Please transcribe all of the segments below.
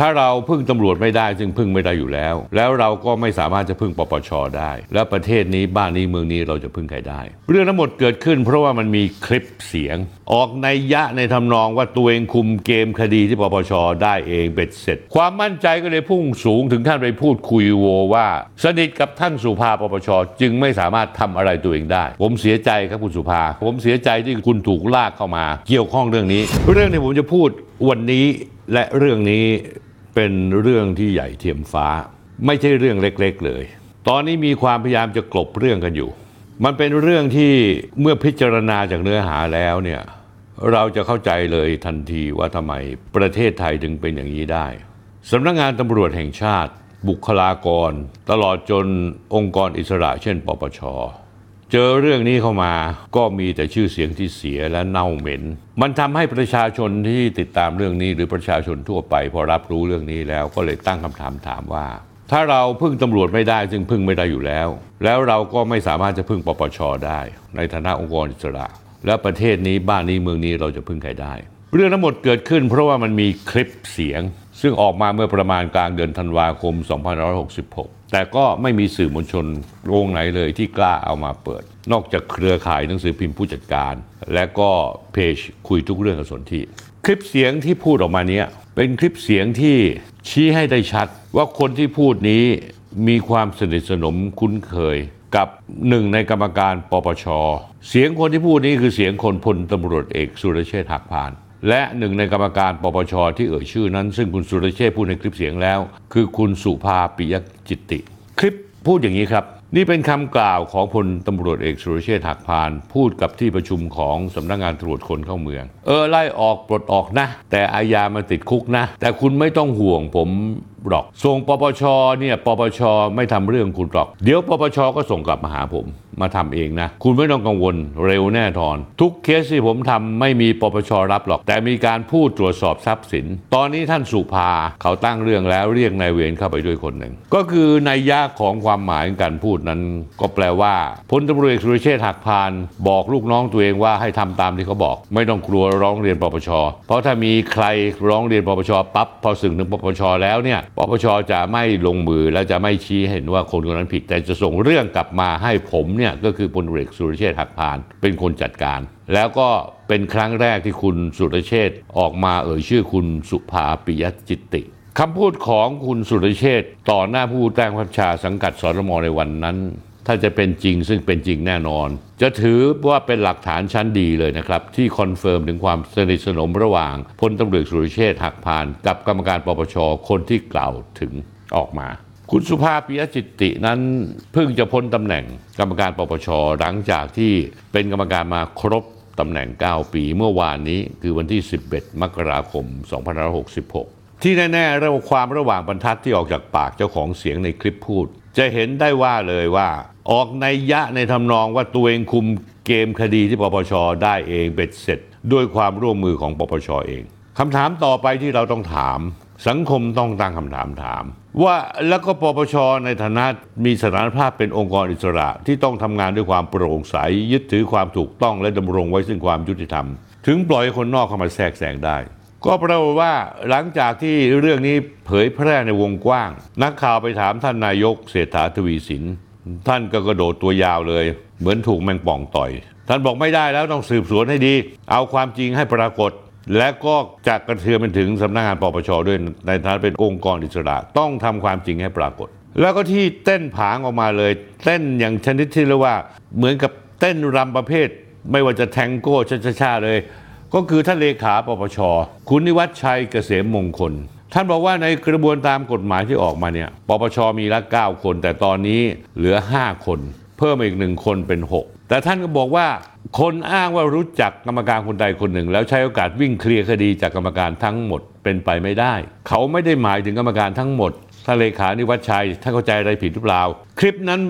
ถ้าเราพึ่งตำรวจไม่ได้ซึ่งพึ่งไม่ได้อยู่แล้ว แล้วเราก็ไม่สามารถจะพึ่งปปชได้ แล้วประเทศนี้บ้านนี้เมืองนี้เราจะพึ่งใครได้ เรื่องทั้งหมดเกิดขึ้น เพราะว่ามันมีคลิปเสียง ออกในยะในทำนองว่าตัวเองคุมเกมคดีที่ปปชได้เองเบ็ดเสร็จ ความมั่นใจก็เลยพุ่งสูงถึงขั้นไปพูดคุยโวว่า สนิทกับท่านสุภาปปชจึงไม่สามารถทำอะไรตัวเองได้ ผมเสียใจครับคุณสุภา ผมเสียใจที่คุณถูกลากเข้ามา เกี่ยวข้องเรื่องนี้ เรื่องที่ผมจะพูดวันนี้และเรื่องนี้ เป็นเรื่องที่ใหญ่เทียมฟ้า ไม่ใช่เรื่องเล็กๆเลย ตอนนี้มีความพยายามจะกลบเรื่องกันอยู่ มันเป็นเรื่องที่เมื่อพิจารณาจากเนื้อหาแล้วเนี่ยเราจะเข้าใจเลยทันทีว่าทำไมประเทศไทยถึงเป็นอย่างนี้ได้สำนักงานตำรวจแห่งชาติ บุคลากร ตลอดจนองค์กรอิสระเช่น ปปช เจอเรื่องนี้เข้ามาก็มีแต่ชื่อเสียงที่เสียและเน่าเหม็น มันทำให้ประชาชนที่ติดตามเรื่องนี้ หรือประชาชนทั่วไป พอรับรู้เรื่องนี้แล้วก็เลยตั้งคำถามถามว่า ถ้าเราพึ่งตำรวจไม่ได้ซึ่งพึ่งไม่ได้อยู่แล้ว แล้วเราก็ไม่สามารถจะพึ่งปปชได้ ในฐานะองค์กรอิสระ แล้วประเทศนี้บ้านนี้เมืองนี้เราจะพึ่งใครได้ เรื่องทั้งหมดเกิดขึ้น เพราะว่ามันมีคลิปเสียง ซึ่งออกมาเมื่อประมาณกลางเดือนธันวาคม 2566 แต่ก็ไม่มีสื่อมวลชนโรงไหนเลยที่กล้าเอามาเปิด นอกจากเครือข่ายหนังสือพิมพ์ผู้จัดการ และก็เพจคุยทุกเรื่องกับสนที่คลิปเสียงที่พูดออกมาเนี้ยเป็นคลิปเสียงที่ชี้ให้ได้ชัด ว่าคนที่พูดนี้มีความสนิทสนมคุ้นเคยกับหนึ่งในกรรมการปปช เสียงคนที่พูดนี้คือเสียงคนพลตำรวจเอกสุรเชษฐ์หักพาน และหนึ่งในกรรมการปปชที่เอ่ยชื่อนั้น ซึ่งคุณสุรเชษพูดในคลิปเสียงแล้ว คือคุณสุภาปิยจิตติ คลิปพูดอย่างนี้ครับ นี่เป็นคำกล่าวของพลตำรวจเอกสุรเชษฐ์หักพาน พูดกับที่ประชุมของสำนักงานตรวจคนเข้าเมือง เออไล่ออกปลดออกนะ แต่อาญามาติดคุกนะ แต่คุณไม่ต้องห่วงผม หรอก ส่งปปชเนี่ยปปชไม่ทำเรื่องคุณหรอก เดี๋ยวปปชก็ส่งกลับมาหาผมมาทำเองนะ คุณไม่ต้องกังวลเร็วแน่นอน ทุกเคสที่ผมทำไม่มีปปชรับหรอก แต่มีการพูดตรวจสอบทรัพย์สิน ตอนนี้ท่านสุภาเขาตั้งเรื่องแล้วเรียกนายเวรเข้าไปด้วยคนหนึ่ง ก็คือในยยะของความหมายการพูดนั้น ก็แปลว่าพลตำรวจเอกสุรเชษฐ์หักพาน บอกลูกน้องตัวเองว่าให้ทำตามที่เขาบอก ไม่ต้องกลัวร้องเรียนปปชเพราะถ้ามีใครร้องเรียนปปชปั๊บพอสึกถึงปปชแล้วเนี่ยปปชจะไม่ลงมือและจะไม่ชี้ให้เห็นว่าคนคนนั้นผิด แต่จะส่งเรื่องกลับมาให้ผมเนี่ยก็คือพลเอกสุรเชษฐ์หักพาน เป็นคนจัดการ แล้วก็เป็นครั้งแรกที่คุณสุรเชษฐ์ออกมาเอ่ยชื่อคุณสุภาปิยจิตติคำพูดของคุณสุรเชษฐ์ต่อหน้าผู้แต้งพัชชาสังกัดสรมในวันนั้น ถ้าจะเป็นจริงซึ่งเป็นจริงแน่นอน จะถือว่าเป็นหลักฐานชั้นดีเลยนะครับ ที่คอนเฟิร์มถึงความสนิทสนมระหว่างพลตำรวจสุรเชษฐ์หักพาล กับกรรมการปปชคนที่กล่าวถึงออกมาคุณสุภาปิยจิตตินั้นเพิ่งจะพ้นตำแหน่งกรรมการปปชหลังจากที่เป็นกรรมการมาครบตำแหน่ง 9 ปีเมื่อวานนี้คือวันที่ 11 มกราคม 2566 ที่แน่ๆเรื่องความระหว่างบรรทัดที่ออกจากปากเจ้าของเสียงในคลิปพูด จะเห็นได้ว่าเลยว่า ออกในยะในทำนองว่าตัวเองคุมเกมคดีที่ปปชได้เองเบ็ดเสร็จ ด้วยความร่วมมือของปปชเองคำถามต่อไปที่เราต้องถาม สังคมต้องตั้งคำถามถาม ว่าแล้วก็ปปชในฐานะมีสถานภาพเป็นองค์กรอิสระที่ต้องทำงานด้วยความโปร่งใสยึดถือความถูกต้องและดำรงไว้ซึ่งความยุติธรรม ถึงปล่อยคนนอกเข้ามาแทรกแซงได้ ก็ปรากฏว่าหลังจากที่เรื่องนี้เผยแพร่ในวงกว้าง นักข่าวไปถามท่านนายกเศรษฐาทวีสิน ท่านก็กระโดดตัวยาวเลย เหมือนถูกแมงป่องต่อย ท่านบอกไม่ได้แล้วต้องสืบสวนให้ดี เอาความจริงให้ปรากฏ และก็จะกระเทือนไปถึงสำนักงานปปชด้วยในฐานะเป็นองค์กรอิสระต้องทำความจริงให้ปรากฏ แล้วก็ที่เต้นผางออกมาเลย เต้นอย่างชนิดที่เรียกว่าเหมือนกับเต้นรำประเภท ไม่ว่าจะแทงโก้ช้าๆเลย ก็คือท่านเลขาปปช คุณนิวัฒชัยเกษมมงคล ท่านบอกว่าในกระบวนตามกฎหมายที่ออกมาเนี่ยปปชมีละ 9 คน แต่ตอนนี้เหลือ 5 คน เพิ่มอีกหนึ่งคนเป็น 6 แต่ท่านก็บอกว่าคนอ้างว่ารู้จักกรรมการคนใดคนหนึ่ง แล้วใช้โอกาสวิ่งเคลียร์คดีจากกรรมการทั้งหมดเป็นไปไม่ได้ เขาไม่ได้หมายถึงกรรมการทั้งหมดท่านเลขานิวัฒชัยท่านเข้าใจอะไรผิดหรือเปล่า คลิปนั้น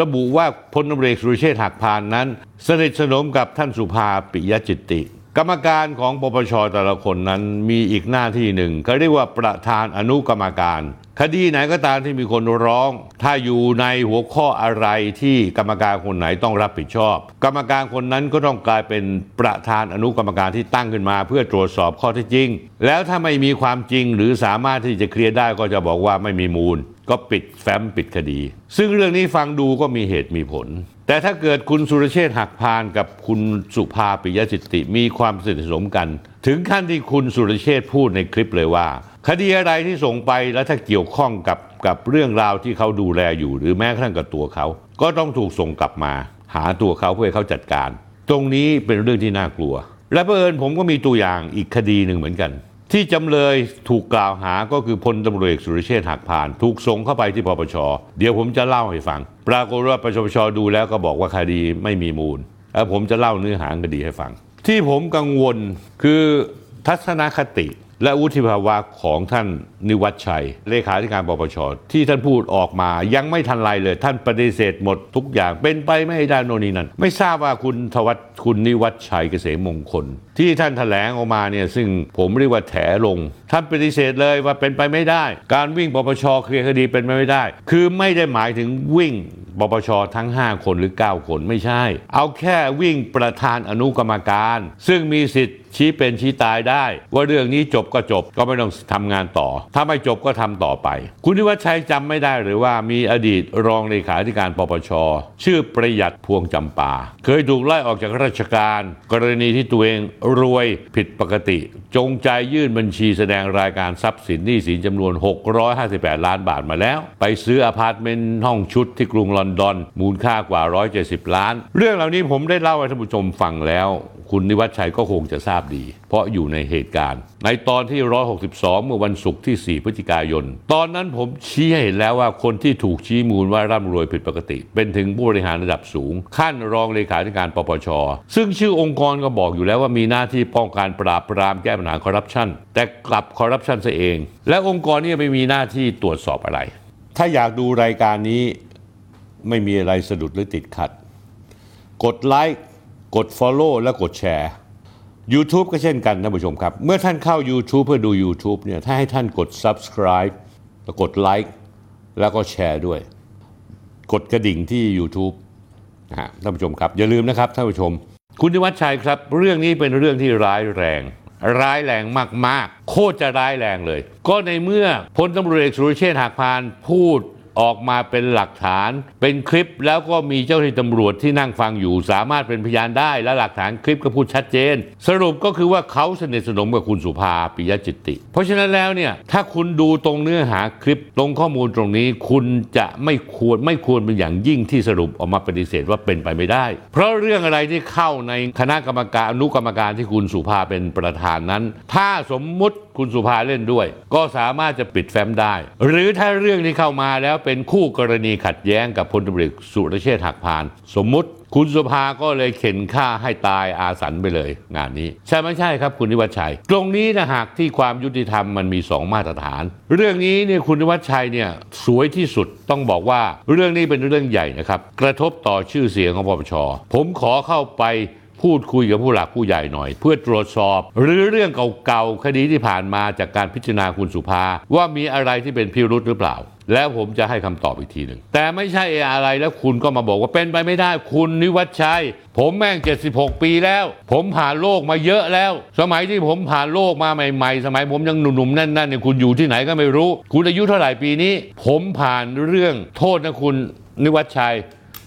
ระบุว่าพลตำรวจเอกสุรเชษฐ์หักพานนั้นสนิทสนมกับท่านสุภาปิยจิตติ กรรมการของปปชแต่ละคนนั้นมีอีกหน้าที่หนึ่งเขาเรียกว่าประธานอนุกรรมการ คดีไหนก็ตามที่มีคนร้อง ถ้าอยู่ในหัวข้ออะไรที่กรรมการคนไหนต้องรับผิดชอบ กรรมการคนนั้นก็ต้องกลายเป็นประธานอนุกรรมการที่ตั้งขึ้นมา เพื่อตรวจสอบข้อเท็จจริง แล้วถ้าไม่มีความจริงหรือสามารถที่จะเคลียร์ได้ก็จะบอกว่าไม่มีมูล ก็ปิดแฟ้มปิดคดี ซึ่งเรื่องนี้ฟังดูก็มีเหตุมีผล แต่ถ้าเกิดคุณสุรเชษฐ์หักพานกับคุณสุภาปิยจิตติมีความสนิทสนมกัน ถึงขั้นที่คุณสุรเชษฐ์พูดในคลิปเลยว่า คดีอะไรที่ส่งไปแล้วถ้าเกี่ยวข้องกับกับเรื่องราวที่เขาดูแลอยู่ หรือแม้กระทั่งกับตัวเขา ก็ต้องถูกส่งกลับมา หาตัวเขาเพื่อเขาจัดการ ตรงนี้เป็นเรื่องที่น่ากลัว และเผอิญผมก็มีตัวอย่างอีกคดีหนึ่งเหมือนกัน ที่จำเลยถูกกล่าวหาก็คือพลตำรวจเอกสุรเชษฐ์หักพาน ถูกส่งเข้าไปที่ปปช เดี๋ยวผมจะเล่าให้ฟัง ปรากฏว่าปปชดูแล้วก็บอกว่าคดีไม่มีมูลแล้วผมจะเล่าเนื้อหาคดีให้ฟัง ที่ผมกังวลคือทัศนคติ และวุฒิภาวะของท่านนิวัฒชัย เลขาธิการปปชที่ท่านพูดออกมายังไม่ทันไรเลย ท่านปฏิเสธหมดทุกอย่างเป็นไปไม่ได้โนนีนั่นไม่ทราบว่าคุณทวัต คุณนิวัฒชัยเกษมมงคล ที่ท่านแถลงออกมาเนี่ยซึ่งผมเรียกว่าแถลง ท่านปฏิเสธเลยว่าเป็นไปไม่ได้ การวิ่งปปชเคลียร์คดีเป็นไปไม่ได้ คือไม่ได้หมายถึงวิ่งปปชทั้ง 5 คนหรือ 9 คนไม่ใช่ เอาแค่วิ่งประธานอนุกรรมการ ซึ่งมีสิทธิ์ชี้เป็นชี้ตายได้ ว่าเรื่องนี้จบก็จบก็ไม่ต้องทำงานต่อ ถ้าไม่จบก็ทำต่อไป คุณนิวัฒชัยจำไม่ได้หรือว่ามีอดีตรองเลขาธิการปปชชื่อประหยัดพวงจำปา เคยถูกไล่ออกจากราราชการ กรณีที่ตัวเองรวยผิดปกติ จงใจยื่นบัญชีแสดงรายการทรัพย์สินหนี้สินจำนวน 658 ล้านบาทมาแล้ว ไปซื้ออพาร์ตเมนต์ห้องชุดที่กรุงลอนดอน มูลค่ากว่า 170 ล้าน เรื่องเหล่านี้ผมได้เล่าให้ท่านผู้ชมฟังแล้ว คุณนิวัฒชัยก็คงจะทราบดี เพราะอยู่ในเหตุการณ์ ในตอนที่ 162 เมื่อวันศุกร์ที่ 4 พฤศจิกายน ตอนนั้นผมชี้ให้เห็นแล้วว่าคนที่ถูกชี้มูลว่าร่ำรวยผิดปกติ เป็นถึงผู้บริหารระดับสูง ขั้นรองเลขาธิการปปชซึ่งชื่อองค์กรก็บอกอยู่แล้วว่ามีหน้าที่ป้องกันปราบปรามแก้ปัญหาคอร์รัปชันแต่กลับคอร์รัปชันซะเอง และองค์กรนี้ไม่มีหน้าที่ตรวจสอบอะไร ถ้าอยากดูรายการนี้ไม่มีอะไรสะดุดหรือติดขัด กดไลค์กด Follow และกดแชร์ YouTube ก็เช่นกันท่านผู้ชมครับ เมื่อท่านเข้า YouTube เพื่อดู YouTube เนี่ยถ้าให้ท่านกด Subscribe แล้วกดไลค์แล้วก็แชร์ด้วย กดกระดิ่งที่ YouTube นะฮะท่านผู้ชมครับอย่าลืมนะครับท่านผู้ชม คุณนิวัชชัยครับ เรื่องนี้เป็นเรื่องที่ร้ายแรง ร้ายแรงมากๆ โคตรจะร้ายแรงเลย ก็ในเมื่อพลตำรวจเอกสุรเชษฐ์หักพานพูด ออกมาเป็นหลักฐาน เป็นคลิปแล้วก็มีเจ้าหน้าที่ตำรวจที่นั่งฟังอยู่ สามารถเป็นพยานได้ และหลักฐานคลิปก็พูดชัดเจน สรุปก็คือว่าเขาสนิทสนมกับคุณสุภาปิยจิตติ เพราะฉะนั้นแล้วเนี่ยถ้าคุณดูตรงเนื้อหาคลิปตรงข้อมูลตรงนี้ คุณจะไม่ควรไม่ควรเป็นอย่างยิ่งที่สรุปออกมาปฏิเสธว่าเป็นไปไม่ได้ เพราะเรื่องอะไรที่เข้าในคณะกรรมการอนุกรรมการที่คุณสุภาเป็นประธานนั้น ถ้าสมมุติคุณสุภาเล่นด้วย ก็สามารถจะปิดแฟ้มได้ หรือถ้าเรื่องที่เข้ามาแล้วเป็นคู่กรณีขัดแย้งกับพลตำรวจสุรเชษฐ์หักพาน สมมุติคุณสุภาก็เลยเข็นฆ่าให้ตายอาสันไปเลย งานนี้ ใช่ไม่ใช่ครับคุณนิวัฒชัย ตรงนี้นะหากที่ความยุติธรรมมันมีสองมาตรฐาน เรื่องนี้เนี่ยคุณนิวัฒชัยเนี่ยสวยที่สุดต้องบอกว่าเรื่องนี้เป็นเรื่องใหญ่นะครับ กระทบต่อชื่อเสียงของปปชผมขอเข้าไป พูดคุยกับผู้หลักผู้ใหญ่หน่อย เพื่อตรวจสอบ หรือเรื่องเก่าๆคดีที่ผ่านมาจากการพิจารณาคุณสุภา ว่ามีอะไรที่เป็นพิรุธหรือเปล่า แล้วผมจะให้คำตอบอีกทีหนึ่งแต่ไม่ใช่อะไรแล้วคุณก็มาบอกว่าเป็นไปไม่ได้คุณนิวัฒชัย ผมแม่ง 76 ปีแล้ว ผมผ่านโลกมาเยอะแล้ว สมัยที่ผมผ่านโลกมาใหม่ๆ สมัยผมยังหนุ่มๆแน่นๆเนี่ยคุณอยู่ที่ไหนก็ไม่รู้ คุณอายุเท่าไหร่ปีนี้ ผมผ่านเรื่องโทษนะคุณนิวัฒชัย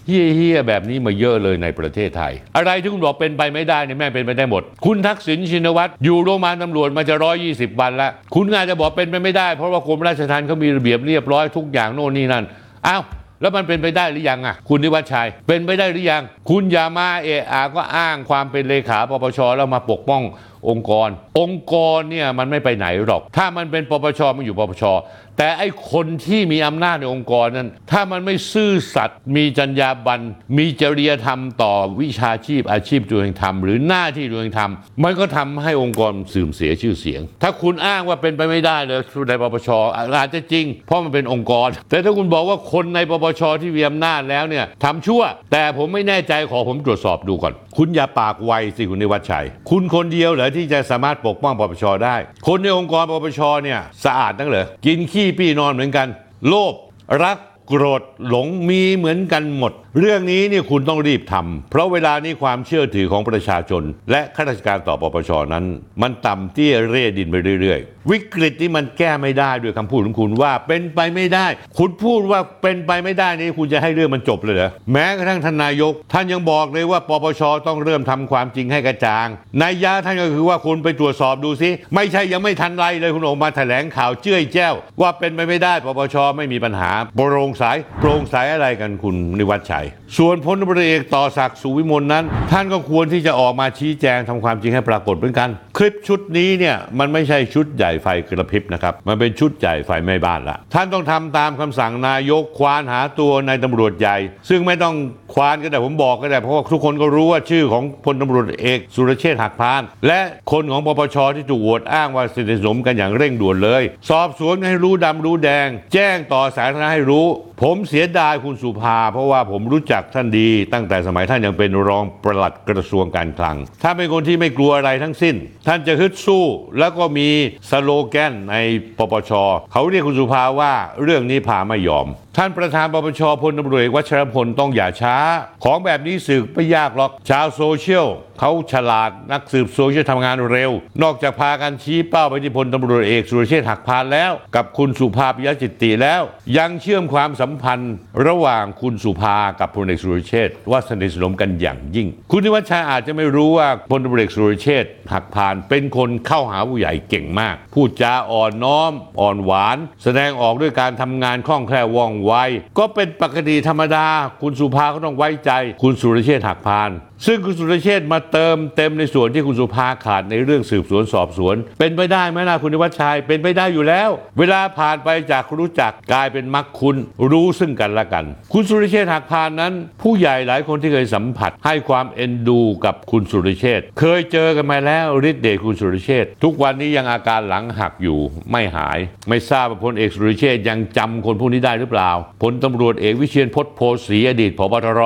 เฮี้ยๆแบบนี้มาเยอะเลยในประเทศไทย อะไรที่คุณบอกเป็นไปไม่ได้เนี่ยแม่เป็นไปได้หมด คุณทักษิณชินวัตรอยู่โรงพยาบาลตำรวจมาจะร้อยี่สิบวันแล้วคุณอาจจะบอกเป็นไปไม่ได้ เพราะว่ากรมราชทัณฑ์เขามีระเบียบเรียบร้อยทุกอย่างโน่นนี่นั่นอ้าวแล้วมันเป็นไปได้หรือยังอะ คุณนิวัฒชัย เป็นไปได้หรือยัง คุณยามาเอะอาก็อ้างความเป็นเลขาปปชแล้วมาปกป้อง องค์กร องค์กรเนี่ยมันไม่ไปไหนหรอก ถ้ามันเป็นปปชมันอยู่ปปชแต่ไอ้คนที่มีอำนาจในองค์กรนั้น ถ้ามันไม่ซื่อสัตย์มีจรรยาบรรณมีจริยธรรมต่อวิชาชีพอาชีพตัวเองทำหรือหน้าที่ตัวเองทำมันก็ทำให้องค์กรเสื่อมเสียชื่อเสียง ถ้าคุณอ้างว่าเป็นไปไม่ได้เลยในปปชอาจจะจริง เพราะมันเป็นองค์กร แต่ถ้าคุณบอกว่าคนในปปชที่มีอำนาจแล้วเนี่ยทำชั่ว แต่ผมไม่แน่ใจขอผมตรวจสอบดูก่อน คุณอย่าปากไวสิคุณนิวัฒชัย คุณคนเดียวเหรอที่จะสามารถปกป้องปปชได้ คนในองค์กรปปชเนี่ยสะอาดนักเหรอกินขี้ปี้นอนเหมือนกัน โลภรักโกรธหลงมีเหมือนกันหมด เรื่องนี้เนี่ยคุณต้องรีบทำเพราะเวลานี้ความเชื่อถือของประชาชน และข้าราชการต่อปปชนั้น มันต่ำเตี้ยเร่ดินไปเรื่อยๆ วิกฤตนี้มันแก้ไม่ได้ด้วยคำพูดของคุณว่าเป็นไปไม่ได้ คุณพูดว่าเป็นไปไม่ได้นี่คุณจะให้เรื่องมันจบเลยเหรอแม้กระทั่งทานนายก ท่านยังบอกเลยว่าปปชต้องเริ่มทำความจริงให้กระจ่างนายยะท่านก็คือว่าคุณไปตรวจสอบดูซิไม่ใช่ยังไม่ทันไรเลยคุณออกมาแถลงข่าวเจ้ยแจ้วว่าเป็นไปไม่ได้ปปชไม่มีปัญหาโปร่งใสโปร่งใสอะไรกันคุณนิวัฒน์ชัยส่วนพลตำรวจเอกต่อศักดิ์สุวิมลนั้น ท่านก็ควรที่จะออกมาชี้แจงทำความจริงให้ปรากฏเหมือนกัน คลิปชุดนี้เนี่ยมันไม่ใช่ชุดใหญ่ไฟกระพริบนะครับมันเป็นชุดใหญ่ไฟไม้บ้านละท่านต้องทำตามคำสั่งนายกควานหาตัวนายตำรวจใหญ่ ซึ่งไม่ต้องควานก็ได้ผมบอกก็ได้เพราะว่าทุกคนก็รู้ว่าชื่อของพลตำรวจเอกสุรเชษฐ์หักพาน และคนของปปชที่ถูกโหวตอ้างว่าสนิทสนมกันอย่างเร่งด่วนเลย สอบสวนให้รู้ดำรู้แดง แจ้งต่อสาธารณะให้รู้ ผมเสียดายคุณสุภา เพราะว่าผมรู้จักท่านดี ตั้งแต่สมัยท่านยังเป็นรองปลัดกระทรวงการคลังถ้านเป็นคนที่ไม่กลัวอะไรทั้งสิ้น ท่านจะฮึดสู้แล้วก็มีสโลแกนในปปชเขาเรียกคุณสุภาว่าเรื่องนี้พาไม่ยอม ท่านประธานปปชพลตำรวจวัชรพลต้องอย่าช้า ของแบบนี้สืบไม่ยากหรอก ชาวโซเชียลเขาฉลาดนักสืบโซเชียลทำงานเร็ว นอกจากพากันชี้เป้าไปที่พลตำรวจเอกสุรเชษฐ์หักพานแล้ว กับคุณสุภาพยจิตติแล้ว ยังเชื่อมความสัมพันธ์ ระหว่างคุณสุภากับพลเอกสุรเชษฐ์ว่าสนิทสนมกันอย่างยิ่ง คุณนิวัชชัยอาจจะไม่รู้ว่าพลตำรวจเอกสุรเชษฐ์หักพานเป็นคนเข้าหาผู้ใหญ่เก่งมากพูดจาอ่อนน้อม อ่อนหวาน แสดงออกด้วยการทำงานคล่องแคล่วว่องไวก็เป็นปกติธรรมดา คุณสุภาก็ต้องไว้ใจ คุณสุรเชษฐ์หักพาน ซึ่งคุณสุรเชษมาเติมเต็มในส่วนที่คุณสุภาขาดในเรื่องสืบสวนสอบสวน เป็นไปได้ไหมล่ะคุณนิวัชชัยเป็นไปได้อยู่แล้ว เวลาผ่านไปจากรู้จักกลายเป็นมักคุณรู้ซึ่งกันและกัน คุณสุรเชษหักพานนั้น ผู้ใหญ่หลายคนที่เคยสัมผัส ให้ความเอ็นดูกับคุณสุรเชษเคยเจอกันมาแล้วฤทธิ์เดชคุณสุรเชษทุกวันนี้ยังอาการหลังหักอยู่ไม่หาย ไม่ทราบว่าพลเอกสุรเชษยังจำคนพวกนี้ได้หรือเปล่าพลตำรวจเอกวิเชียนพจน์โพสีอดีตผบตร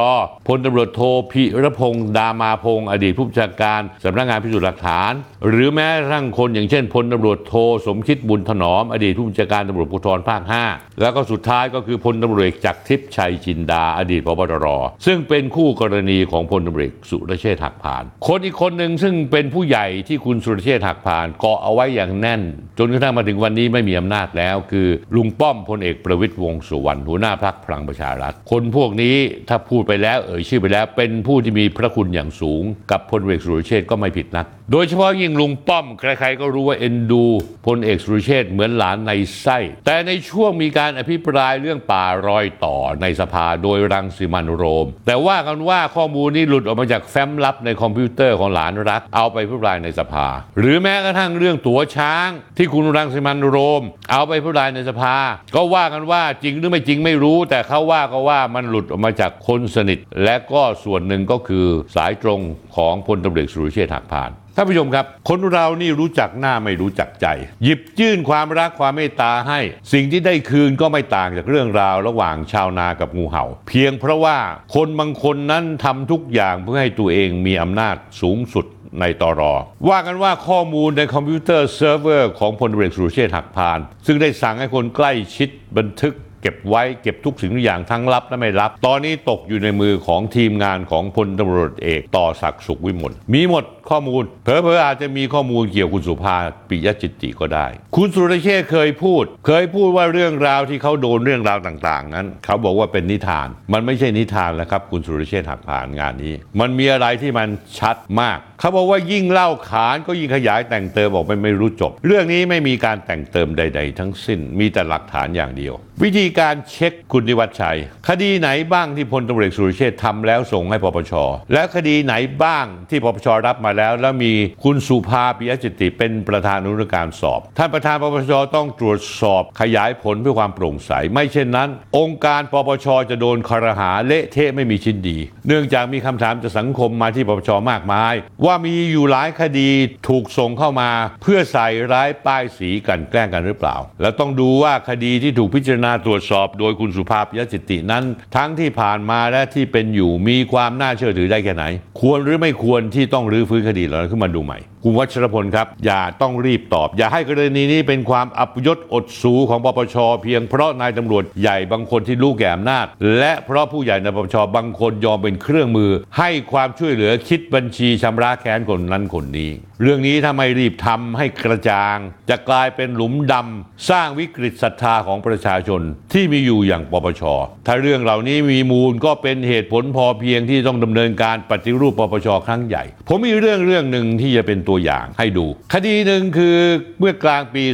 พลตำรวจโทพิรพงษ์ดามาพงษ์อดีตผู้บัญชาการสำนักงานพิสูจน์หลักฐาน หรือแม้กระทั่งคนอย่างเช่นพลตำรวจโทสมคิดบุญถนอม อดีตผู้บัญชาการตำรวจภูธรภาค 5 แล้วก็สุดท้ายก็คือพลตำรวจเอกจักรทิพย์ชัยจินดา อดีตพบตร ซึ่งเป็นคู่กรณีของพลตำรวจเอกสุรเชษฐ์หักพาน คนอีกคนหนึ่งซึ่งเป็นผู้ใหญ่ที่คุณสุรเชษฐ์หักพานเกาะเอาไว้อย่างแน่น จนกระทั่งมาถึงวันนี้ไม่มีอำนาจแล้ว คือลุงป้อมพลเอกประวิตยวงสุวรรณหัวหน้าพรรคพลังประชารัฐ คนพวกนี้ถ้าพูดไปแล้วเอ่ยชื่อไปแล้วเป็นผู้ที่มีพระคุณอย่างสูง กับพลเอกสุรเชษก็ไม่ผิดนัก โดยเฉพาะยิ่งลุงป้อม ใครๆก็รู้ว่าเอ็นดูพลเอกสุรเชษเหมือนหลานในไส้ แต่ในช่วงมีการอภิปรายเรื่องป่ารอยต่อในสภาโดยรังสิมันโรม แต่ว่ากันว่าข้อมูลนี้หลุดออกมาจากแฟ้มลับในคอมพิวเตอร์ของหลานรัก เอาไปอภิปรายในสภา หรือแม้กระทั่งเรื่องตั๋วช้าง ที่คุณรังสิมันโรม เอาไปอภิปรายในสภา ก็ว่ากันว่าจริงหรือไม่จริงไม่รู้ แต่เขาว่าก็ว่ามันหลุดออกมาจากคนสนิท และก็ส่วนหนึ่งก็คือสายตรงของพลตำรวจสุรเชษฐ์หักพานท่านผู้ชมครับ คนเรานี่รู้จักหน้าไม่รู้จักใจ หยิบยื่นความรักความเมตตาให้ สิ่งที่ได้คืนก็ไม่ต่างจากเรื่องราวระหว่างชาวนากับงูเห่า เพียงเพราะว่าคนบางคนนั้นทำทุกอย่างเพื่อให้ตัวเองมีอำนาจสูงสุดในตอรอ ว่ากันว่าข้อมูลในคอมพิวเตอร์เซิร์ฟเวอร์ของพลเรือสุรเชษฐ์หักพาล ซึ่งได้สั่งให้คนใกล้ชิดบันทึก เก็บไว้เก็บทุกสิ่งทุกอย่างทั้งรับและไม่รับ ตอนนี้ตกอยู่ในมือของทีมงานของพลตำรวจเอกต่อศักดิ์สุขวิมลมีหมด ข้อมูลเผลอๆอาจจะมีข้อมูลเกี่ยวกับคุณสุภาปิยจิตติก็ได้ คุณสุรเชษฐ์เคยพูด เคยพูดว่าเรื่องราวที่เขาโดนเรื่องราวต่าง ๆ นั้น เขาบอกว่าเป็นนิทาน มันไม่ใช่นิทานแล้วครับ คุณสุรเชษฐ์หักพาลงานนี้ มันมีอะไรที่มันชัดมาก เขาบอกว่ายิ่งเล่าขานก็ยิ่งขยายแต่งเติมบอกไม่ไม่รู้จบ เรื่องนี้ไม่มีการแต่งเติมใด ๆ ทั้งสิ้นมีแต่หลักฐานอย่างเดียว วิธีการเช็คคุณนิวัฒชัย คดีไหนบ้างที่พลตำรวจสุรเชษฐ์ทำแล้วส่งให้ปปชและคดีไหนบ้างที่ปปชรับมาแล้ว แล้วมีคุณสุภาปิยจิตติเป็นประธานอนุการสอบ ท่านประธานปปชต้องตรวจสอบขยายผลเพื่อความโปร่งใส ไม่เช่นนั้น องค์การปปชจะโดนคอรหาเละเทะไม่มีชิ้นดี เนื่องจากมีคำถามจากสังคมมาที่ปปชมากมาย ว่ามีอยู่หลายคดีถูกส่งเข้ามา เพื่อใส่ร้ายป้ายสีกันแกล้งกันหรือเปล่า แล้วต้องดูว่าคดีที่ถูกพิจารณาตรวจสอบ โดยคุณสุภาพยจิตตินั้น ทั้งที่ผ่านมาและที่เป็นอยู่มีความน่าเชื่อถือได้แค่ไหน ควรหรือไม่ควรที่ต้องรื้อฟื้นคดีเหล่านั้นขึ้นมาดูใหม่คุณวัชรพลครับ อย่าต้องรีบตอบ อย่าให้กรณีนี้เป็นความอับยศอดสูของปปช เพียงเพราะนายตำรวจใหญ่บางคนที่รู้แก่อำนาจ และเพราะผู้ใหญ่ในปปชบางคนยอมเป็นเครื่องมือ ให้ความช่วยเหลือคิดบัญชีชำระแค้นคนนั้นคนนี้ เรื่องนี้ถ้าไม่รีบทำให้กระจ่าง จะกลายเป็นหลุมดำสร้างวิกฤตศรัทธาของประชาชนที่มีอยู่อย่างปปช ถ้าเรื่องเหล่านี้มีมูลก็เป็นเหตุผลพอเพียงที่ต้องดำเนินการปฏิรูปปปชครั้งใหญ่ ผมมีเรื่องเรื่องหนึ่งที่จะเป็นตัวอย่างให้ดู คดีหนึ่งคือเมื่อกลางปี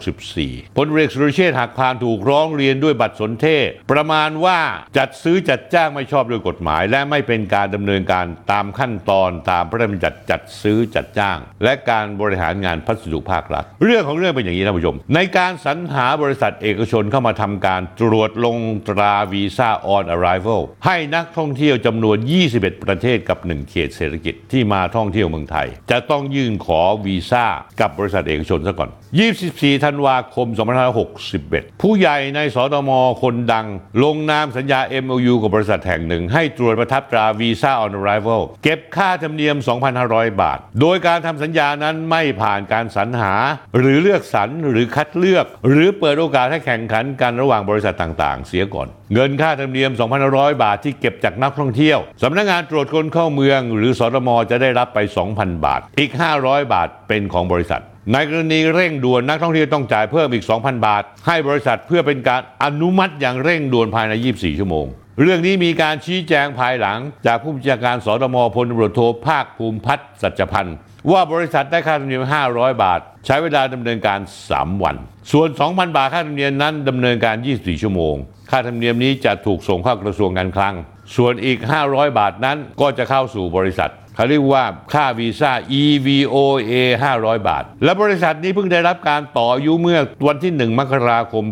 2564 พลเรือสุรเชษฐ์หักพานถูกร้องเรียนด้วยบัตรสนเทศ ประมาณว่าจัดซื้อจัดจ้างไม่ชอบด้วยกฎหมาย และไม่เป็นการดำเนินการตามขั้นตอนตามพระราชบัญญัติจัดซื้อจัดจ้าง และการบริหารงานพัสดุภาครัฐ เรื่องของเรื่องเป็นอย่างนี้ท่านผู้ชม ในการสรรหาบริษัทเอกชนเข้ามาทำการตรวจลงตราวีซ่า on arrival ให้นักท่องเที่ยวจำนวน 21 ประเทศกับ 1 เขตเศรษฐกิจที่มาท่องเที่ยวเมืองไทย จะต้ององยื่นขอวีซ่ากับบริษัทเอกชนซะก่อน 24 ธันวาคม 2561 ผู้ใหญ่ในสตมคนดัง ลงนามสัญญา MOU กับบริษัทแห่งหนึ่ง ให้ตรวจประทับตราวีซ่า on arrival เก็บค่าธรรมเนียม 2,500 บาท โดยการทำสัญญานั้นไม่ผ่านการสรรหา หรือเลือกสรรหรือคัดเลือก หรือเปิดโอกาสให้แข่งขันกันระหว่างบริษัทต่าง ๆ เสียก่อน เงินค่าธรรมเนียม2,500 บาทที่เก็บจากนักท่องเที่ยว สำนักงานตรวจคนเข้าเมือง หรือสตมจะได้รับไป 2,000 บาท อีก 500 บาทเป็นของบริษัท ในกรณีเร่งด่วนนักท่องเที่ยวต้องจ่ายเพิ่มอีก 2,000 บาท ให้บริษัทเพื่อเป็นการอนุมัติอย่างเร่งด่วนภายใน 24 ชั่วโมง เรื่องนี้มีการชี้แจงภายหลัง จากผู้บัญชาการสตมพลตำรวจโทภาคภูมิพัฒน์สัจพันธ์ว่าบริษัทได้ค่าธรรมเนียม 500 บาท ใช้เวลาดำเนินการ 3 วัน ส่วน 2,000 บาทค่าธรรมเนียมนั้นดำเนินการ 24 ชั่วโมง ค่าธรรมเนียมนี้จะถูกส่งเข้ากระทรวงการคลัง ส่วนอีก 500 บาทนั้นก็จะเข้าสู่บริษัทเขาเรียกว่าค่าวีซ่า EVOA 500 บาท และบริษัทนี้เพิ่งได้รับการต่ออายุเมื่อวันที่ 1 มกราคม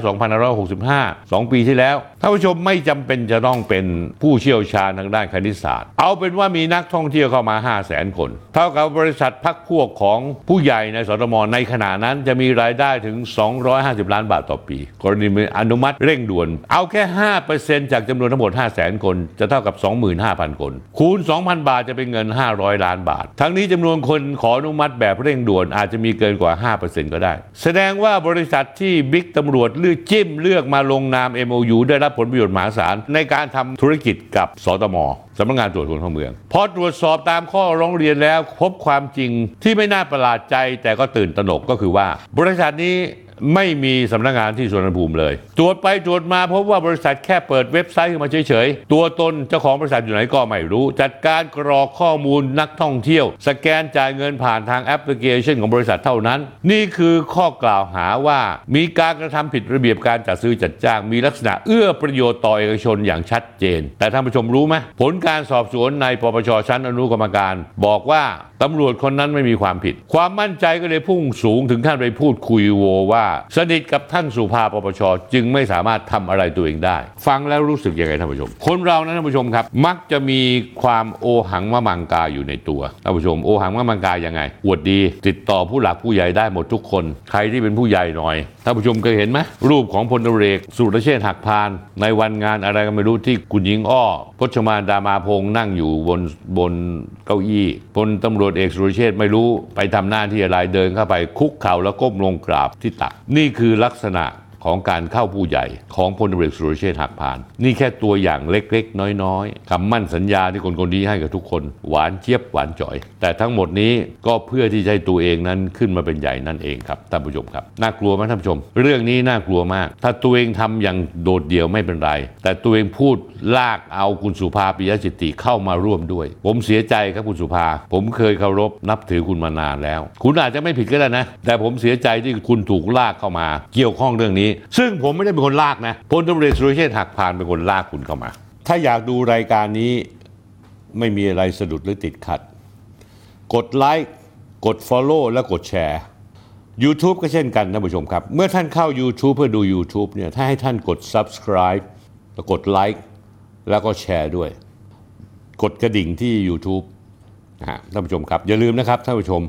2565 2 ปีที่แล้วท่านผู้ชมไม่จำเป็นจะต้องเป็นผู้เชี่ยวชาญทางด้านคณิตศาสตร์ เอาเป็นว่ามีนักท่องเที่ยวเข้ามา 5 0 0 0 0 0 คน เท่ากับบริษัทพักพวกของผู้ใหญ่ในสตมในขณะนั้นจะมีรายได้ถึง 250 ล้านบาทต่อปี กรณีมีอนุมัติเร่งด่วน เอาแค่ 5%จากจำนวนทั้งหมด 5 0 0 0 0 0 คน จะเท่ากับ 25,000 คน คูณ 2,000 บาทจะเป็นเงิน 500 ล้านบาท ทั้งนี้จำนวนคนขออนุมัติแบบเร่งด่วนอาจจะมีเกินกว่า 5%ก็ได้ แสดงว่าบริษัทที่บิ๊กตำรวจเลือกจิ้มเลือกมาลงนาม MOU ได้รับผลประโยชน์มหาศาลในการทำธุรกิจกับสตมสำนักงานตรวจคนเข้าเมือง พอตรวจสอบตามข้อร้องเรียนแล้วพบความจริงที่ไม่น่าประหลาดใจแต่ก็ตื่นตระหนกก็คือว่า บริษัทนี้ ไม่มีสำนักงานที่สวนภูมิเลย ตรวจไปตรวจมาพบว่าบริษัทแค่เปิดเว็บไซต์ขึ้นมาเฉยๆ ตัวตนเจ้าของบริษัทอยู่ไหนก็ไม่รู้ จัดการกรอกข้อมูลนักท่องเที่ยว สแกนจ่ายเงินผ่านทางแอปพลิเคชันของบริษัทเท่านั้น นี่คือข้อกล่าวหาว่ามีการกระทำผิดระเบียบการจัดซื้อจัดจ้างมีลักษณะเอื้อประโยชน์ต่อเอกชนอย่างชัดเจน แต่ท่านผู้ชมรู้ไหมผลการสอบสวนในปปชชั้นอนุกรรมการ บอกว่าตำรวจคนนั้นไม่มีความผิด ความมั่นใจก็เลยพุ่งสูงถึงขั้นไปพูดคุยโวว่าสนิทกับท่านสุภาปปชจึงไม่สามารถทำอะไรตัวเองได้ ฟังแล้วรู้สึกยังไงท่านผู้ชม คนเรานะท่านผู้ชมครับ มักจะมีความโอหังมะมังกาอยู่ในตัวท่านผู้ชมโอหังมะมังกายังไงอวดดี ติดต่อผู้หลักผู้ใหญ่ได้หมดทุกคน ใครที่เป็นผู้ใหญ่หน่อยท่านผู้ชมเคยเห็นไหมรูปของพลตรวจเอกสุรเชษฐ์หักพาน ในวันงานอะไรก็ไม่รู้ที่คุณหญิงอ้อพจมานดามาพงษ์นั่งอยู่บนบนเก้าอี้พลตำรวจเอกสุรเชษฐ์ไม่รู้ไปทำหน้าที่อะไรเดินเข้าไปคุกเข่าแล้วก้มลงกราบที่ตักนี่คือลักษณะ ของการเข้าผู้ใหญ่ของพลตำรวจเอกสุรเชษฐ์หักพาน นี่แค่ตัวอย่างเล็กๆ น้อยๆคำมั่นสัญญาที่คนคนนี้ให้กับทุกคน หวานเจี๊ยบหวานจ่อย แต่ทั้งหมดนี้ก็เพื่อที่จะให้ตัวเองนั้นขึ้นมาเป็นใหญ่นั่นเองครับท่านผู้ชมครับน่ากลัวไหมท่านผู้ชม เรื่องนี้น่ากลัวมาก ถ้าตัวเองทำอย่างโดดเดี่ยวไม่เป็นไร แต่ตัวเองพูดลากเอาคุณสุภาปิยจิตติเข้ามาร่วมด้วย ผมเสียใจครับคุณสุภา ผมเคยเคารพนับถือคุณมานานแล้ว คุณอาจจะไม่ผิดก็ได้นะ แต่ผมเสียใจที่คุณถูกลากเข้ามา เกี่ยวข้องเรื่องนี้ซึ่งผมไม่ได้เป็นคนลากนะพลตำรวจเอกสุรเชษฐ์หักพานเป็นคนลากคุณเข้ามา ถ้าอยากดูรายการนี้ไม่มีอะไรสะดุดหรือติดขัด กดไลค์กด Follow และกดแชร์ YouTube ก็เช่นกันท่านผู้ชมครับ เมื่อท่านเข้า YouTube เพื่อดู YouTube เนี่ยถ้าให้ท่านกด Subscribe แล้วกดไลค์แล้วก็แชร์ด้วย กดกระดิ่งที่ YouTube นะฮะท่านผู้ชมครับ อย่าลืมนะครับท่านผู้ชม